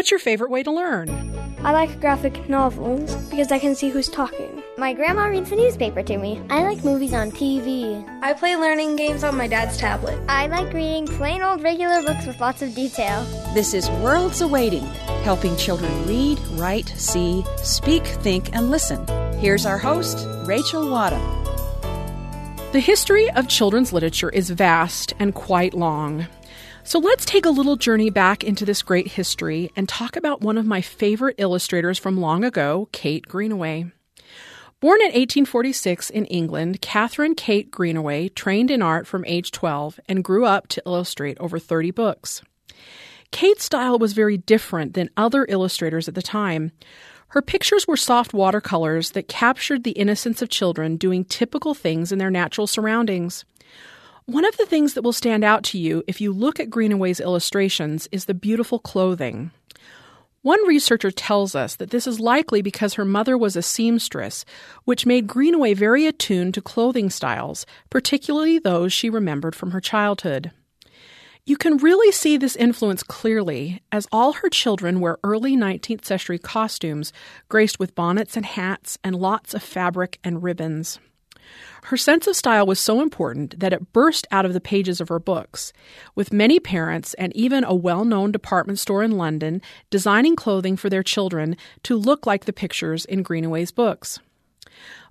What's your favorite way to learn? I like graphic novels because I can see who's talking. My grandma reads the newspaper to me. I like movies on TV. I play learning games on my dad's tablet. I like reading plain old regular books with lots of detail. This is Worlds Awaiting, helping children read, write, see, speak, think, and listen. Here's our host, Rachel Wadham. The history of children's literature is vast and quite long. So let's take a little journey back into this great history and talk about one of my favorite illustrators from long ago, Kate Greenaway. Born in 1846 in England, Catherine Kate Greenaway trained in art from age 12 and grew up to illustrate over 30 books. Kate's style was very different than other illustrators at the time. Her pictures were soft watercolors that captured the innocence of children doing typical things in their natural surroundings. One of the things that will stand out to you if you look at Greenaway's illustrations is the beautiful clothing. One researcher tells us that this is likely because her mother was a seamstress, which made Greenaway very attuned to clothing styles, particularly those she remembered from her childhood. You can really see this influence clearly as all her children wear early 19th century costumes graced with bonnets and hats and lots of fabric and ribbons. Her sense of style was so important that it burst out of the pages of her books, with many parents and even a well known department store in London designing clothing for their children to look like the pictures in Greenaway's books.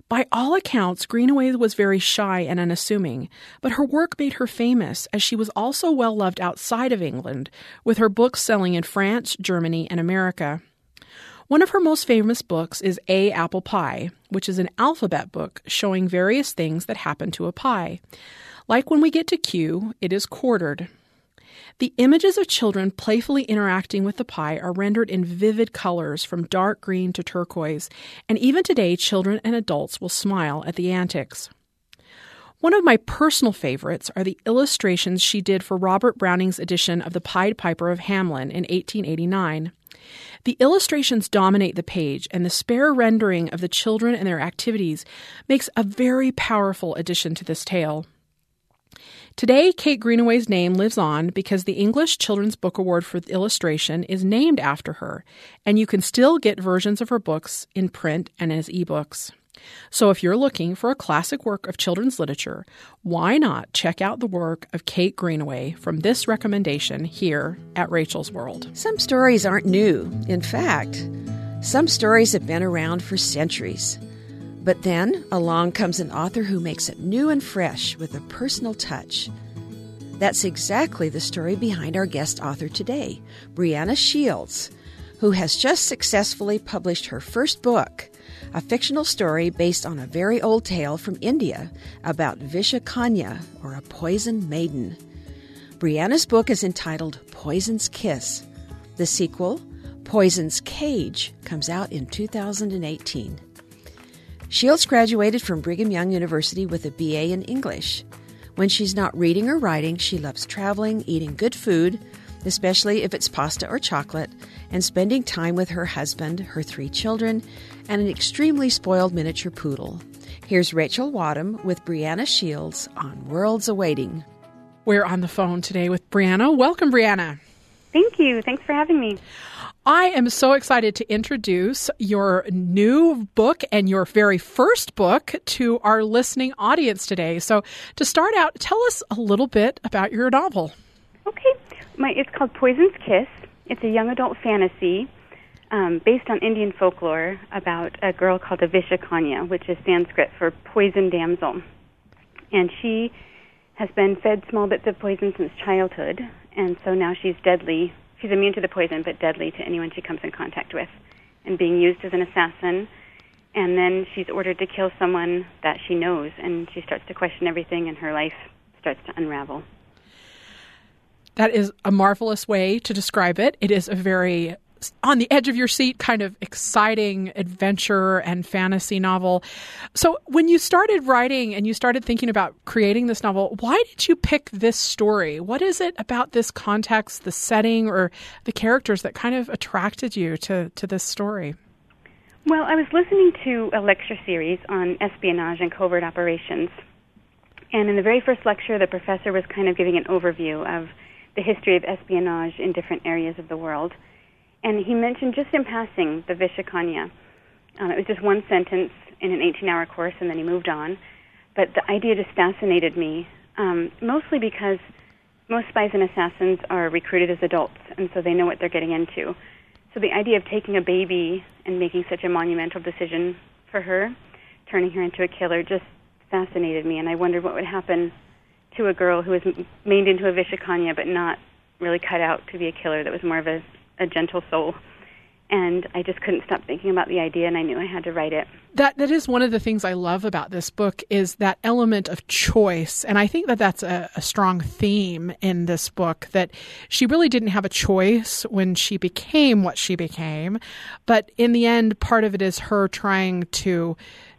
By all accounts, Greenaway was very shy and unassuming, but her work made her famous as she was also well loved outside of England, with her books selling in France, Germany, and America. One of her most famous books is A Apple Pie, which is an alphabet book showing various things that happen to a pie. Like when we get to Q, it is quartered. The images of children playfully interacting with the pie are rendered in vivid colors from dark green to turquoise, and even today, children and adults will smile at the antics. One of my personal favorites are the illustrations she did for Robert Browning's edition of The Pied Piper of Hamelin in 1889. The illustrations dominate the page, and the spare rendering of the children and their activities makes a very powerful addition to this tale. Today, Kate Greenaway's name lives on because the English Children's Book Award for Illustration is named after her, and you can still get versions of her books in print and as ebooks. So if you're looking for a classic work of children's literature, why not check out the work of Kate Greenaway from this recommendation here at Rachel's World? Some stories aren't new. In fact, some stories have been around for centuries. But then along comes an author who makes it new and fresh with a personal touch. That's exactly the story behind our guest author today, Breeana Shields, who has just successfully published her first book, a fictional story based on a very old tale from India about Vishakanya, or a poison maiden. Breeana's book is entitled Poison's Kiss. The sequel, Poison's Cage, comes out in 2018. Shields graduated from Brigham Young University with a BA in English. When she's not reading or writing, she loves traveling, eating good food, especially if it's pasta or chocolate, and spending time with her husband, her three children, and an extremely spoiled miniature poodle. Here's Rachel Wadham with Breeana Shields on Worlds Awaiting. We're on the phone today with Breeana. Welcome, Breeana. Thank you. Thanks for having me. I am so excited to introduce your new book and your very first book to our listening audience today. So, to start out, tell us a little bit about your novel. Okay. My, it's called Poison's Kiss. It's a young adult fantasy um, based on Indian folklore about a girl called Avishakanya, which is Sanskrit for poison damsel. And she has been fed small bits of poison since childhood, and so now she's deadly. She's immune to the poison, but deadly to anyone she comes in contact with, and being used as an assassin. And then she's ordered to kill someone that she knows, and she starts to question everything, and her life starts to unravel. That is a marvelous way to describe it. It is a very on the edge of your seat kind of exciting adventure and fantasy novel. So, when you started writing and you started thinking about creating this novel, why did you pick this story? What is it about this context, the setting, or the characters that kind of attracted you to, to this story? Well, I was listening to a lecture series on espionage and covert operations. And in the very first lecture, the professor was kind of giving an overview of the history of espionage in different areas of the world. And he mentioned just in passing the Vishakanya. Um, it was just one sentence in an 18-hour course, and then he moved on. But the idea just fascinated me, um, mostly because most spies and assassins are recruited as adults, and so they know what they're getting into. So the idea of taking a baby and making such a monumental decision for her, turning her into a killer, just fascinated me, and I wondered what would happen to a girl who was made into a Vishakanya but not really cut out to be a killer, that was more of a, a gentle soul and I just couldn't stop thinking about the idea, and I knew I had to write it. That that is one of the things I love about this book is that element of choice, and I think that that's a, a strong theme in this book. That she really didn't have a choice when she became what she became, but in the end, part of it is her trying to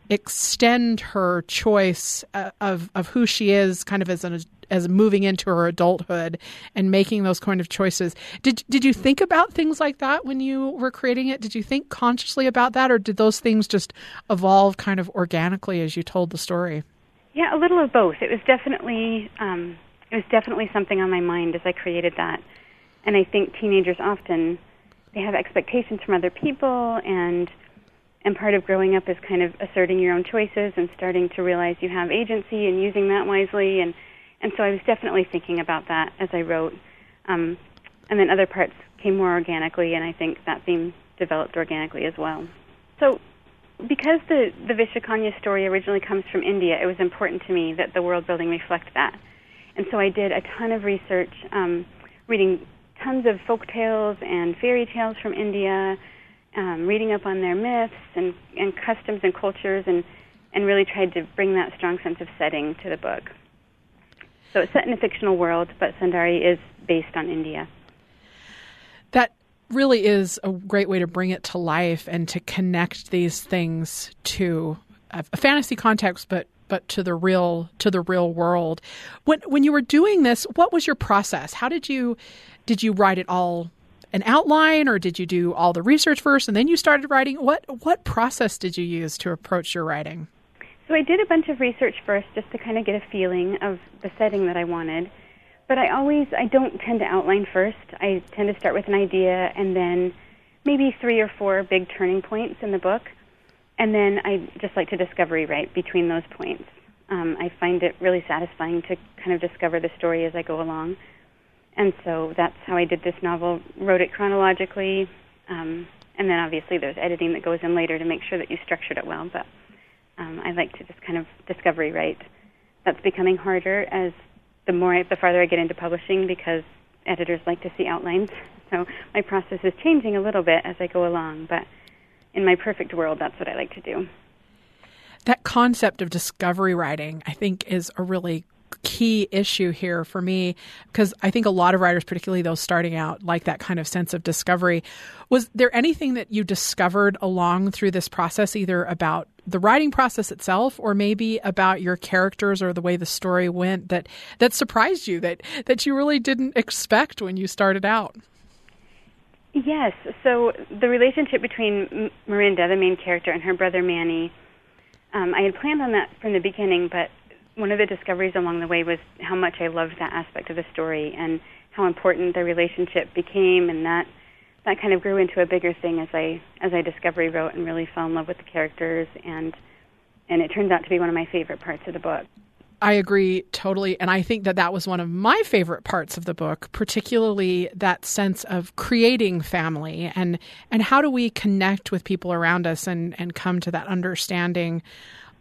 extend her choice uh, of of who she is, kind of as an as moving into her adulthood and making those kind of choices. Did did you think about things like that when you were creating it? Did you think consciously about that, or did those things just evolve kind of organically as you told the story? Yeah, a little of both. It was definitely um, it was definitely something on my mind as I created that, and I think teenagers often they have expectations from other people and and part of growing up is kind of asserting your own choices and starting to realize you have agency and using that wisely and and so I was definitely thinking about that as I wrote. Um, and then other parts came more organically, and I think that theme developed organically as well. So, because the, the Vishakanya story originally comes from India, it was important to me that the world building reflect that. And so I did a ton of research, um, reading tons of folk tales and fairy tales from India, um, reading up on their myths and, and customs and cultures, and, and really tried to bring that strong sense of setting to the book. So it's set in a fictional world, but Sundari is based on India. That really is a great way to bring it to life and to connect these things to a fantasy context, but but to the real to the real world. When when you were doing this, what was your process? How did you did you write it all an outline or did you do all the research first and then you started writing? What what process did you use to approach your writing? So I did a bunch of research first just to kind of get a feeling of the setting that I wanted. But I always I don't tend to outline first. I tend to start with an idea and then maybe three or four big turning points in the book. And then I just like to discovery write between those points. Um, I find it really satisfying to kind of discover the story as I go along. And so that's how I did this novel. Wrote it chronologically, um, and then obviously there's editing that goes in later to make sure that you structured it well. But um, I like to just kind of discovery write. That's becoming harder as the more I, the farther I get into publishing because editors like to see outlines. So my process is changing a little bit as I go along, but in my perfect world, that's what I like to do. That concept of discovery writing, I think, is a really key issue here for me because I think a lot of writers, particularly those starting out, like that kind of sense of discovery. Was there anything that you discovered along through this process, either about the writing process itself or maybe about your characters or the way the story went that that surprised you that that you really didn't expect when you started out? Yes. So the relationship between Marinda, the main character, and her brother Manny, um, I had planned on that from the beginning, but one of the discoveries along the way was how much I loved that aspect of the story and how important the relationship became, and that that kind of grew into a bigger thing as I as I discovery wrote and really fell in love with the characters and and it turns out to be one of my favorite parts of the book. I agree totally. And I think that that was one of my favorite parts of the book, particularly that sense of creating family and, and how do we connect with people around us and, and come to that understanding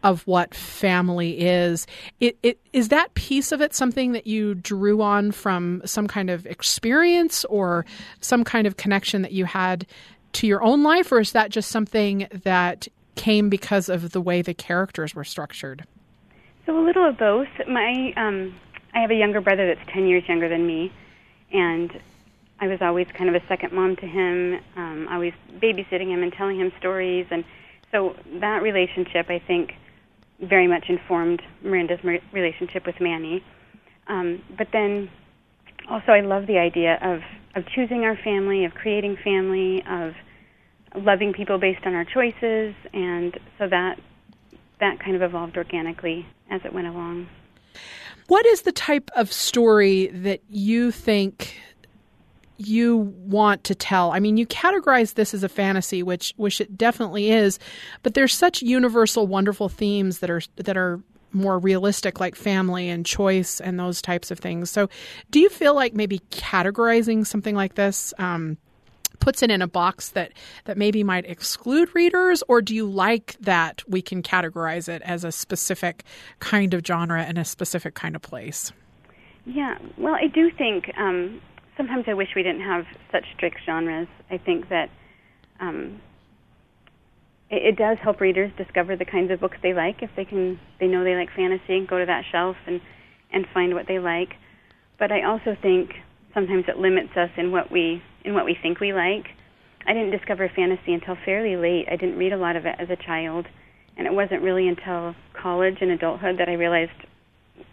of what family is. It, it, is that piece of it something that you drew on from some kind of experience or some kind of connection that you had to your own life, or is that just something that came because of the way the characters were structured? So a little of both. My um, I have a younger brother that's ten years younger than me, and I was always kind of a second mom to him. Um, always babysitting him and telling him stories, and so that relationship, I think, very much informed Marinda's relationship with Manny. Um, but then also, I love the idea of, of choosing our family, of creating family, of loving people based on our choices, and so that that kind of evolved organically as it went along. What is the type of story that you think you want to tell? I mean, you categorize this as a fantasy, which which it definitely is, but there's such universal, wonderful themes that are that are more realistic, like family and choice and those types of things. So, do you feel like maybe categorizing something like this? Um, puts it in a box that that maybe might exclude readers or do you like that we can categorize it as a specific kind of genre and a specific kind of place yeah well i do think um, sometimes i wish we didn't have such strict genres. I think that um, it, it does help readers discover the kinds of books they like if they can they know they like fantasy and go to that shelf and and find what they like. But i also think sometimes it limits us in what we in what we think we like. I didn't discover fantasy until fairly late. I didn't read a lot of it as a child. And it wasn't really until college and adulthood that i realized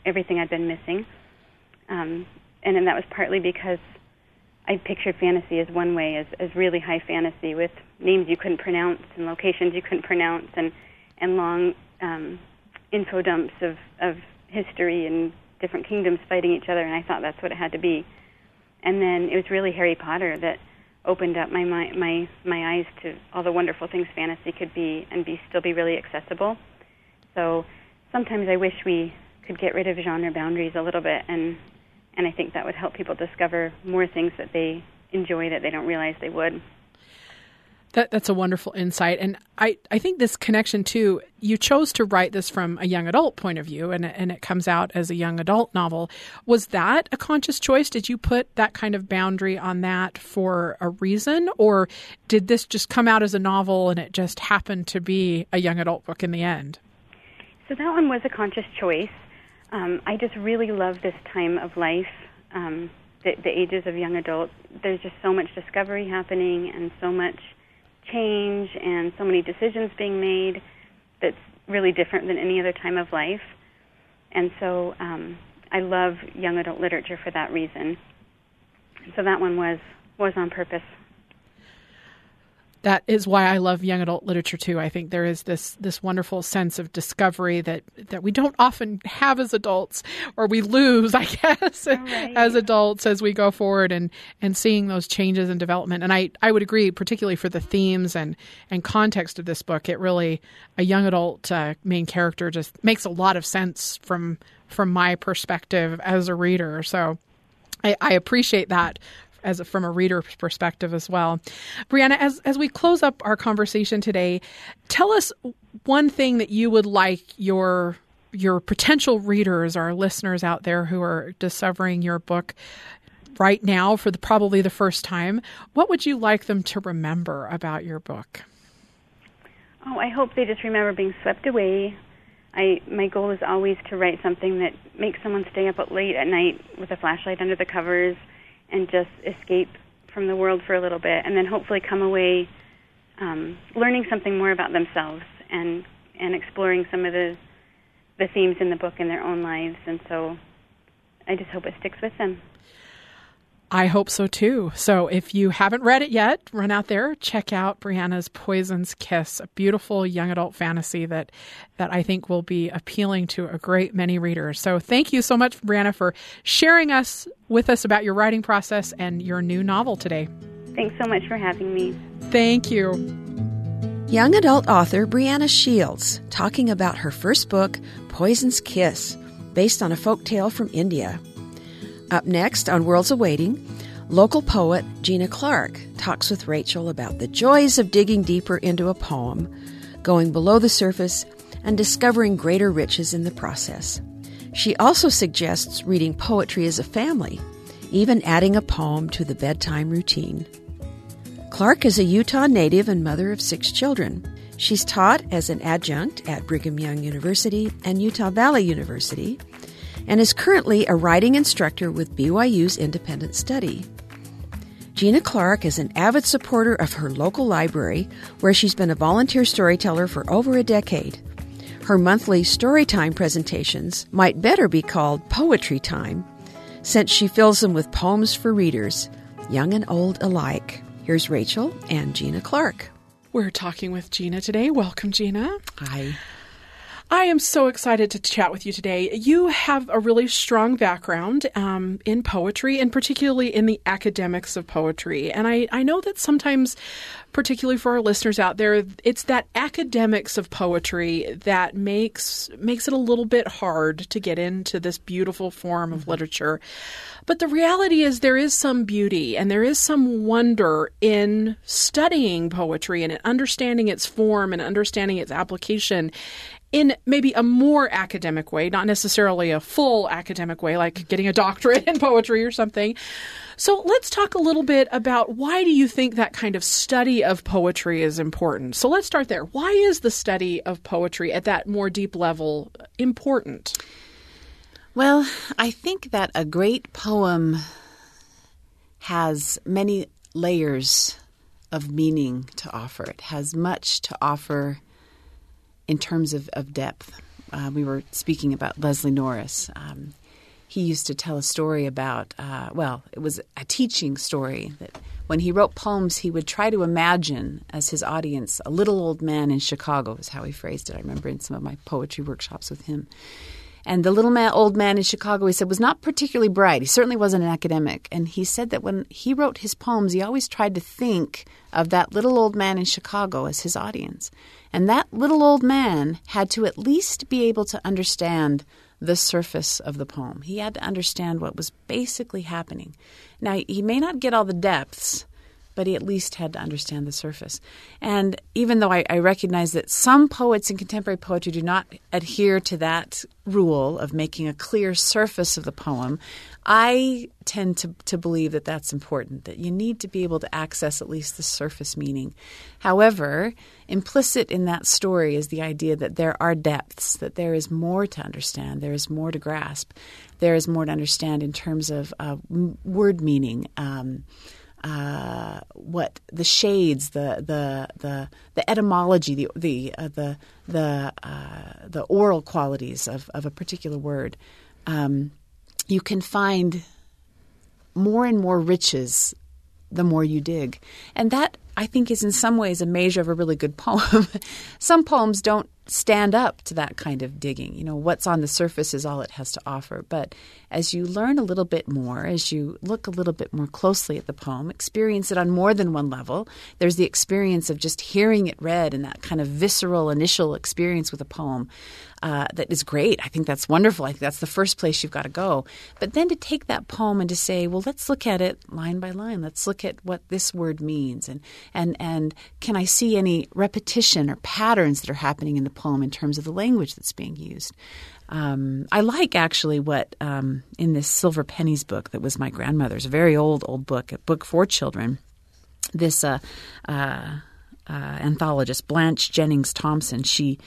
everything i'd been missing. Um, and then that was partly because I pictured fantasy as one way, as, as really high fantasy with names you couldn't pronounce and locations you couldn't pronounce and and long um, info dumps of of history and different kingdoms fighting each other, and I thought that's what it had to be. And then it was really Harry Potter that opened up my my my, my eyes to all the wonderful things fantasy could be and be still be really accessible. So sometimes I wish we could get rid of genre boundaries a little bit and and I think that would help people discover more things that they enjoy that they don't realize they would. That, that's a wonderful insight. And I, I think this connection too, you chose to write this from a young adult point of view and, and it comes out as a young adult novel. Was that a conscious choice? Did you put that kind of boundary on that for a reason? Or did this just come out as a novel and it just happened to be a young adult book in the end? So that one was a conscious choice um, I just really love this time of life, um, the, the ages of young adults. There's just so much discovery happening and so much change and so many decisions being made that's really different than any other time of life. And so um, I love young adult literature for that reason. So that one was was on purpose that is why I love young adult literature too. I think there is this this wonderful sense of discovery that that we don't often have as adults, or we lose, I guess, right. as adults as we go forward and and seeing those changes and development. And I I would agree, particularly for the themes and and context of this book, it really a young adult uh, main character just makes a lot of sense from from my perspective as a reader. So. I, I, appreciate that as from a reader perspective as well. Breeana, as as we close up our conversation today, tell us one thing that you would like your your potential readers, our listeners out there who are discovering your book right now for the, probably the first time. What would you like them to remember about your book? Oh, I hope they just remember being swept away. I my goal is always to write something that makes someone stay up late at night with a flashlight under the covers and just escape from the world for a little bit, and then hopefully come away um, learning something more about themselves and and exploring some of the the themes in the book in their own lives. And so, I just hope it sticks with them. I hope so too. So if you haven't read it yet, run out there, check out Breeana's Poison's Kiss, a beautiful young adult fantasy that that I think will be appealing to a great many readers. So thank you so much, Breeana, for sharing us with us about your writing process and your new novel today. Thanks so much for having me. Thank you. Young adult author Breeana Shields talking about her first book, Poison's Kiss, based on a folk tale from India. Up next on Worlds Awaiting, local poet Gina Clark talks with Rachel about the joys of digging deeper into a poem, going below the surface, and discovering greater riches in the process. She also suggests reading poetry as a family, even adding a poem to the bedtime routine. Clark is a Utah native and mother of six children. She's taught as an adjunct at Brigham Young University and Utah Valley University and is currently a writing instructor with BYU's Independent Study. Gina Clark is an avid supporter of her local library, where she's been a volunteer storyteller for over a decade. Her monthly Storytime presentations might better be called Poetry Time, since she fills them with poems for readers, young and old alike. Here's Rachel and Gina Clark. We're talking with Gina today. Welcome, Gina. Hi. I am so excited to chat with you today. You have a really strong background um, in poetry and particularly in the academics of poetry. And I, I know that sometimes, particularly for our listeners out there, it's that academics of poetry that makes makes it a little bit hard to get into this beautiful form of mm-hmm. literature. But the reality is there is some beauty and there is some wonder in studying poetry and understanding its form and understanding its application in maybe a more academic way, not necessarily a full academic way, like getting a doctorate in poetry or something. So let's talk a little bit about why do you think that kind of study of poetry is important? So let's start there. Why is the study of poetry at that more deep level important? Well, I think that a great poem has many layers of meaning to offer. It has much to offer in terms of, of depth. Uh, we were speaking about Leslie Norris. Um, he used to tell a story about, uh, well, it was a teaching story that when he wrote poems, he would try to imagine as his audience a little old man in Chicago, is how he phrased it. I remember in some of my poetry workshops with him. And the little man, old man in Chicago, he said, was not particularly bright. He certainly wasn't an academic. And he said that when he wrote his poems, he always tried to think of that little old man in Chicago as his audience. And that little old man had to at least be able to understand the surface of the poem. He had to understand what was basically happening. Now, he may not get all the depths, but he at least had to understand the surface. And even though I, I, recognize that some poets in contemporary poetry do not adhere to that rule of making a clear surface of the poem, I tend to, to believe that that's important, that you need to be able to access at least the surface meaning. However, implicit in that story is the idea that there are depths, that there is more to understand, there is more to grasp, there is more to understand in terms of uh, word meaning. Um, uh, what the shades, the the the, the etymology, the the uh, the the uh, the oral qualities of, of a particular word, um, you can find more and more riches the more you dig, and that I think is in some ways a measure of a really good poem. some poems don't stand up to that kind of digging. You know, what's on the surface is all it has to offer. But as you learn a little bit more, as you look a little bit more closely at the poem, experience it on more than one level, there's the experience of just hearing it read and that kind of visceral initial experience with a poem uh, that is great. I think that's wonderful. I think that's the first place you've got to go. But then to take that poem and to say, well, let's look at it line by line. Let's look at what this word means, and and and can I see any repetition or patterns that are happening in the poem in terms of the language that's being used? Um, I like actually what um, in this Silver Pennies book that was my grandmother's, a very old old book, a book for children. This uh, uh, uh, anthologist Blanche Jennings Thompson, she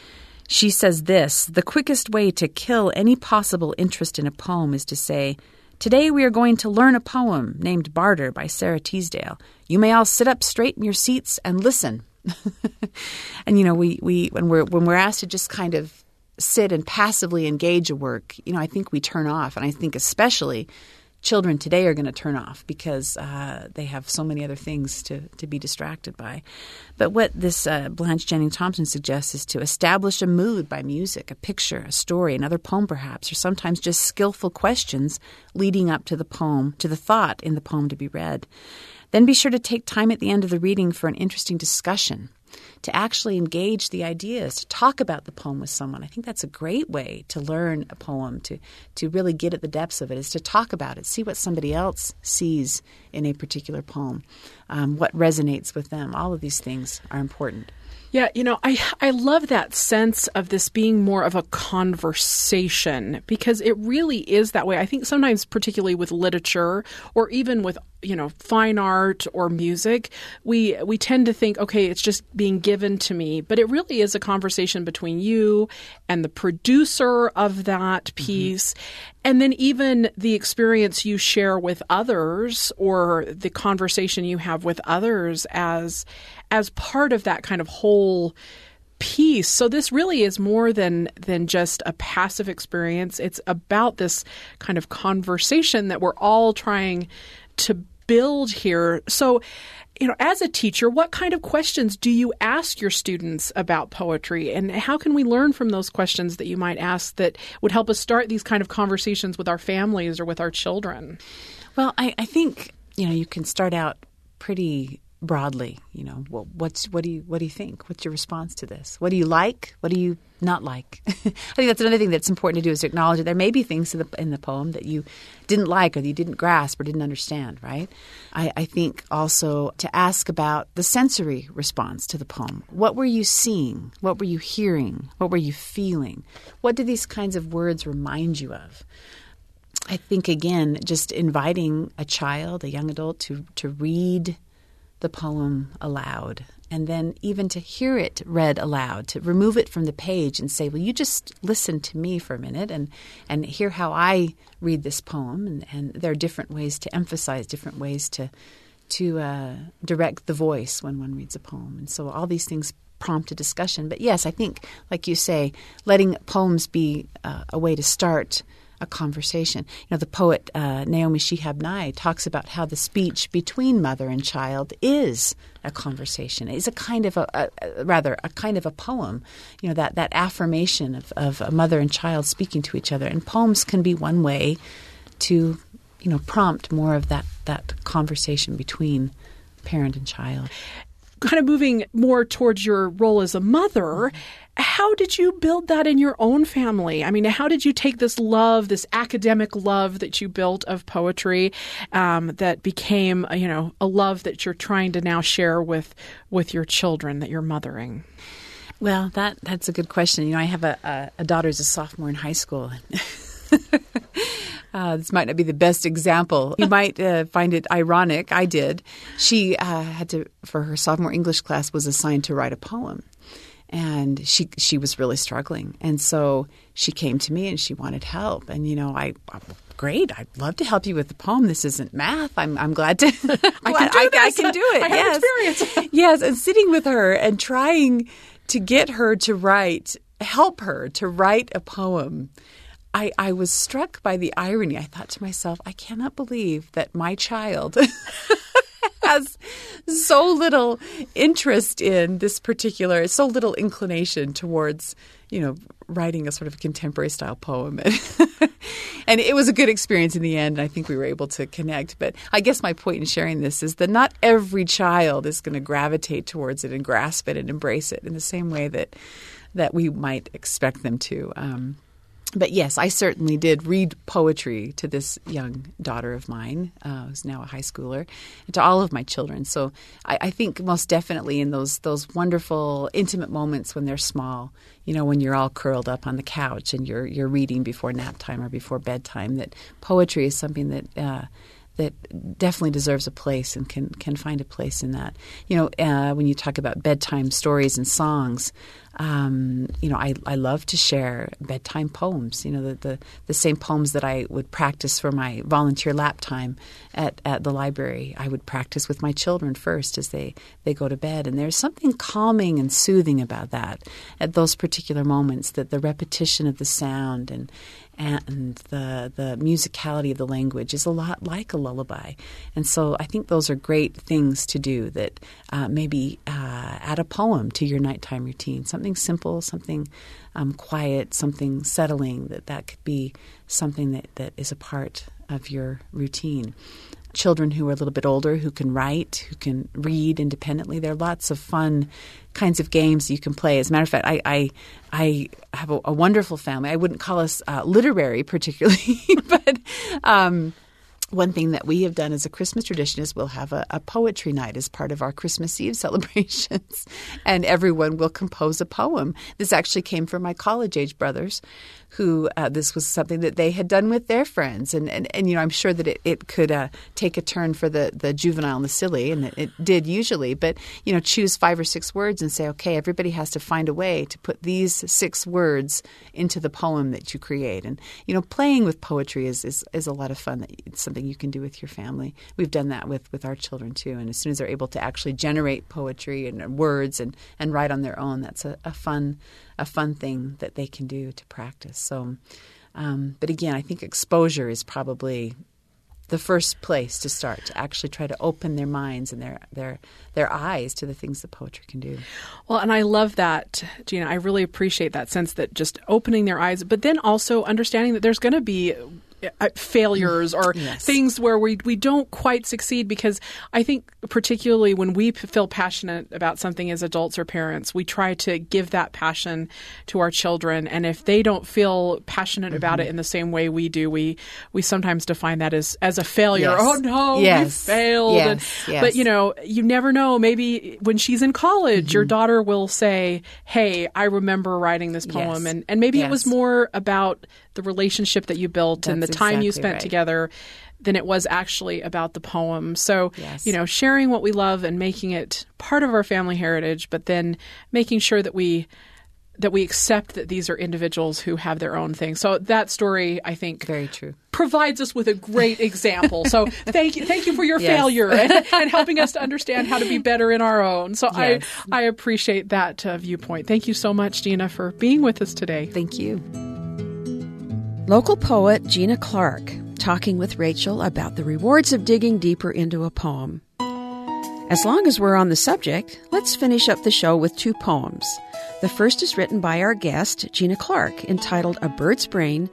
she says this The quickest way to kill any possible interest in a poem is to say, Today we are going to learn a poem named Barter by Sara Teasdale. You may all sit up straight in your seats and listen. and you know, we, we when we're when we're asked to just kind of sit and passively engage a work, you know, I think we turn off. And I think especially children today are going to turn off because uh, they have so many other things to, to be distracted by. But what this uh, Blanche Jennings Thompson suggests is to establish a mood by music, a picture, a story, another poem perhaps, or sometimes just skillful questions leading up to the poem, to the thought in the poem to be read. Then be sure to take time at the end of the reading for an interesting discussion to actually engage the ideas, to talk about the poem with someone. I think that's a great way to learn a poem, to, to really get at the depths of it, is to talk about it, see what somebody else sees in a particular poem, um, what resonates with them. All of these things are important. Yeah, you know, I I love that sense of this being more of a conversation because it really is that way. I think sometimes particularly with literature or even with you know fine art or music we we tend to think okay it's just being given to me but it really is a conversation between you and the producer of that mm-hmm. piece mm-hmm. and then even the experience you share with others or the conversation you have with others as as part of that kind of whole piece. So this really is more than than just a passive experience. It's about this kind of conversation that we're all trying to build here. So, you know, as a teacher, what kind of questions do you ask your students about poetry? And how can we learn from those questions that you might ask that would help us start these kind of conversations with our families or with our children? Well, I, I think, you know, you can start out pretty broadly. You know, well, what's what do you what do you think? What's your response to this? What do you like? What do you not like? I think that's another thing that's important to do is to acknowledge that there may be things in the in the poem that you didn't like or that you didn't grasp or didn't understand. Right? I, I think also to ask about the sensory response to the poem. What were you seeing? What were you hearing? What were you feeling? What do these kinds of words remind you of? I think again, just inviting a child, a young adult, to to read the poem aloud and then even to hear it read aloud, to remove it from the page and say, Well, you just listen to me for a minute and, and hear how I read this poem. And, and there are different ways to emphasize, different ways to, to uh, direct the voice when one reads a poem. And so all these things prompt a discussion. But yes, I think, like you say, letting poems be uh, a way to start a conversation. You know, the poet uh, Naomi Shihab Nye talks about how the speech between mother and child is a conversation. It's a kind of a, a, rather a kind of a poem. You know, that that affirmation of, of a mother and child speaking to each other. And poems can be one way to, you know, prompt more of that that conversation between parent and child kind of moving more towards your role as a mother, how did you build that in your own family? I mean, how did you take this love, this academic love that you built of poetry, um, that became, you know, a love that you're trying to now share with with your children that you're mothering? Well, that that's a good question. You know, I have a, a, a daughter who's a sophomore in high school. Uh, this might not be the best example. You might uh, find it ironic. I did. She uh, had to, for her sophomore English class, was assigned to write a poem and she she was really struggling. And so she came to me and she wanted help. And you know I, I great. I'd love to help you with the poem. This isn't math. I'm I'm glad to I, can do I, I, can do it. I yes. experience. Yes. And sitting with her and trying to get her to write help her to write a poem I, I was struck by the irony. I thought to myself, I cannot believe that my child has so little interest in this particular, so little inclination towards, you know, writing a sort of contemporary style poem. and it was a good experience in the end. And I think we were able to connect. But I guess my point in sharing this is that not every child is going to gravitate towards it and grasp it and embrace it in the same way that that we might expect them to. Um, but yes, I certainly did read poetry to this young daughter of mine, uh, who's now a high schooler, and to all of my children. So I, I, think most definitely in those those wonderful, intimate moments when they're small, you know, when you're all curled up on the couch and you're you're reading before nap time or before bedtime, that poetry is something that. Uh, that definitely deserves a place and can can find a place in that. You know, uh, when you talk about bedtime stories and songs, um, you know, I, I love to share bedtime poems. You know, the, the, the same poems that I would practice for my volunteer lap time at, at the library. I would practice with my children first as they, they go to bed. And there's something calming and soothing about that at those particular moments. That the repetition of the sound and and the the musicality of the language is a lot like a lullaby. And so I think those are great things to do. That uh, maybe uh, add a poem to your nighttime routine, something simple, something um, quiet, something settling. That that could be something that, that is a part of your routine children who are a little bit older who can write, who can read independently. There are lots of fun kinds of games you can play. As a matter of fact, I I, I have a, a, wonderful family. I wouldn't call us uh, literary particularly, but. Um, one thing that we have done as a Christmas tradition is we'll have a, a, poetry night as part of our Christmas Eve celebrations, and everyone will compose a poem. This actually came from my college age brothers, who uh, this was something that they had done with their friends. And, and, and you know, I'm sure that it, it could uh, take a turn for the, the juvenile and the silly, and it, it, did usually. But, you know, choose five or six words and say, okay, everybody has to find a way to put these six words into the poem that you create. And, you know, playing with poetry is, is, is a lot of fun. It's something you can do with your family. We've done that with, with our children too. And as soon as they're able to actually generate poetry and words and, and write on their own, that's a, a fun a fun thing that they can do to practice. So, um, but again, I think exposure is probably the first place to start to actually try to open their minds and their their their eyes to the things that poetry can do. Well, and I love that, Gina. I really appreciate that sense that just opening their eyes, but then also understanding that there's going to be failures or Yes. things where we we don't quite succeed because I think particularly when we feel passionate about something as adults or parents, we try to give that passion to our children, and if they don't feel passionate about Mm-hmm. it in the same way we do, we we sometimes define that as as a failure. Yes. Oh no, Yes. we failed. Yes, And-. But you know, you never know. Maybe when she's in college, Mm-hmm. your daughter will say, "Hey, I remember writing this poem," and and maybe it was more about the relationship that you built and the That's time you spent right. together than it was actually about the poem. So, Yes. you know, sharing what we love and making it part of our family heritage, but then making sure that we that we accept that these are individuals who have their own thing. So that story, I think, Very true. provides us with a great example. So thank you, thank you for your Yes. failure and, and helping us to understand how to be better in our own. So Yes. I I appreciate that uh, viewpoint. Thank you so much, Gina, for being with us today. Thank you. Local poet Gina Clark talking with Rachel about the rewards of digging deeper into a poem. As long as we're on the subject, let's finish up the show with two poems. The first is written by our guest, Gina Clark, entitled A Bird's Brain,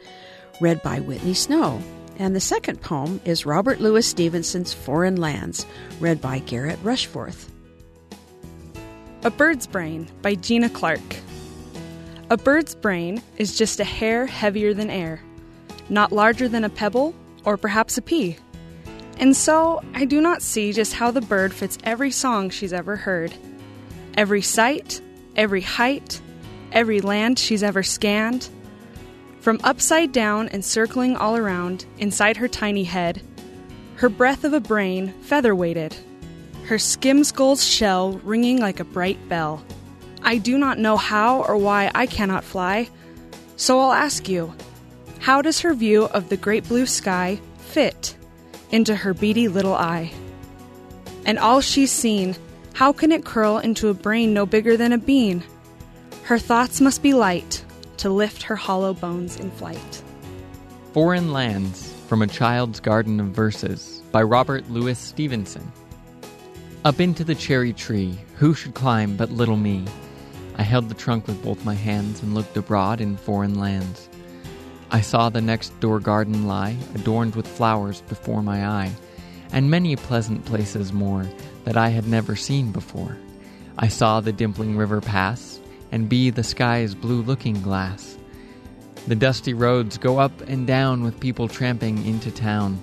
read by Whitney Snow. And the second poem is Robert Louis Stevenson's Foreign Lands, read by Garrett Rushforth. A Bird's Brain by Gina Clark. A bird's brain is just a hair heavier than air, not larger than a pebble or perhaps a pea. And so I do not see just how the bird fits every song she's ever heard, every sight, every height, every land she's ever scanned. From upside down and circling all around inside her tiny head, her breath of a brain feather weighted, her skim skull's shell ringing like a bright bell. I do not know how or why I cannot fly, so I'll ask you how does her view of the great blue sky fit into her beady little eye? And all she's seen, how can it curl into a brain no bigger than a bean? Her thoughts must be light to lift her hollow bones in flight. Foreign Lands from a Child's Garden of Verses by Robert Louis Stevenson. Up into the cherry tree, who should climb but little me? I held the trunk with both my hands and looked abroad in foreign lands. I saw the next door garden lie, adorned with flowers before my eye, and many pleasant places more that I had never seen before. I saw the dimpling river pass, and be the sky's blue looking glass. The dusty roads go up and down with people tramping into town.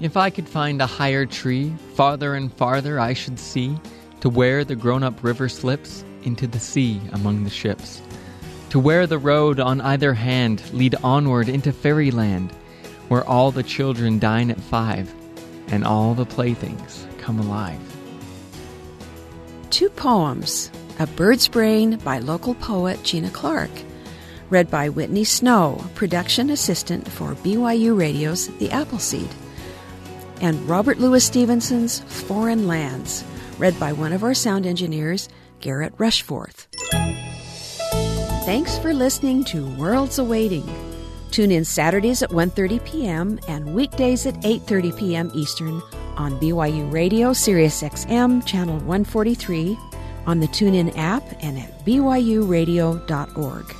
If I could find a higher tree, farther and farther I should see, to where the grown up river slips into the sea among the ships. To where the road on either hand lead onward into fairyland, where all the children dine at five, and all the playthings come alive. Two poems A Bird's Brain by local poet Gina Clark, read by Whitney Snow, production assistant for BYU Radio's The Appleseed, and Robert Louis Stevenson's Foreign Lands, read by one of our sound engineers, Garrett Rushforth. Thanks for listening to Worlds Awaiting. Tune in Saturdays at 1:30 p.m. and weekdays at 8:30 p.m. Eastern on BYU Radio Sirius XM channel 143 on the TuneIn app and at byuradio.org.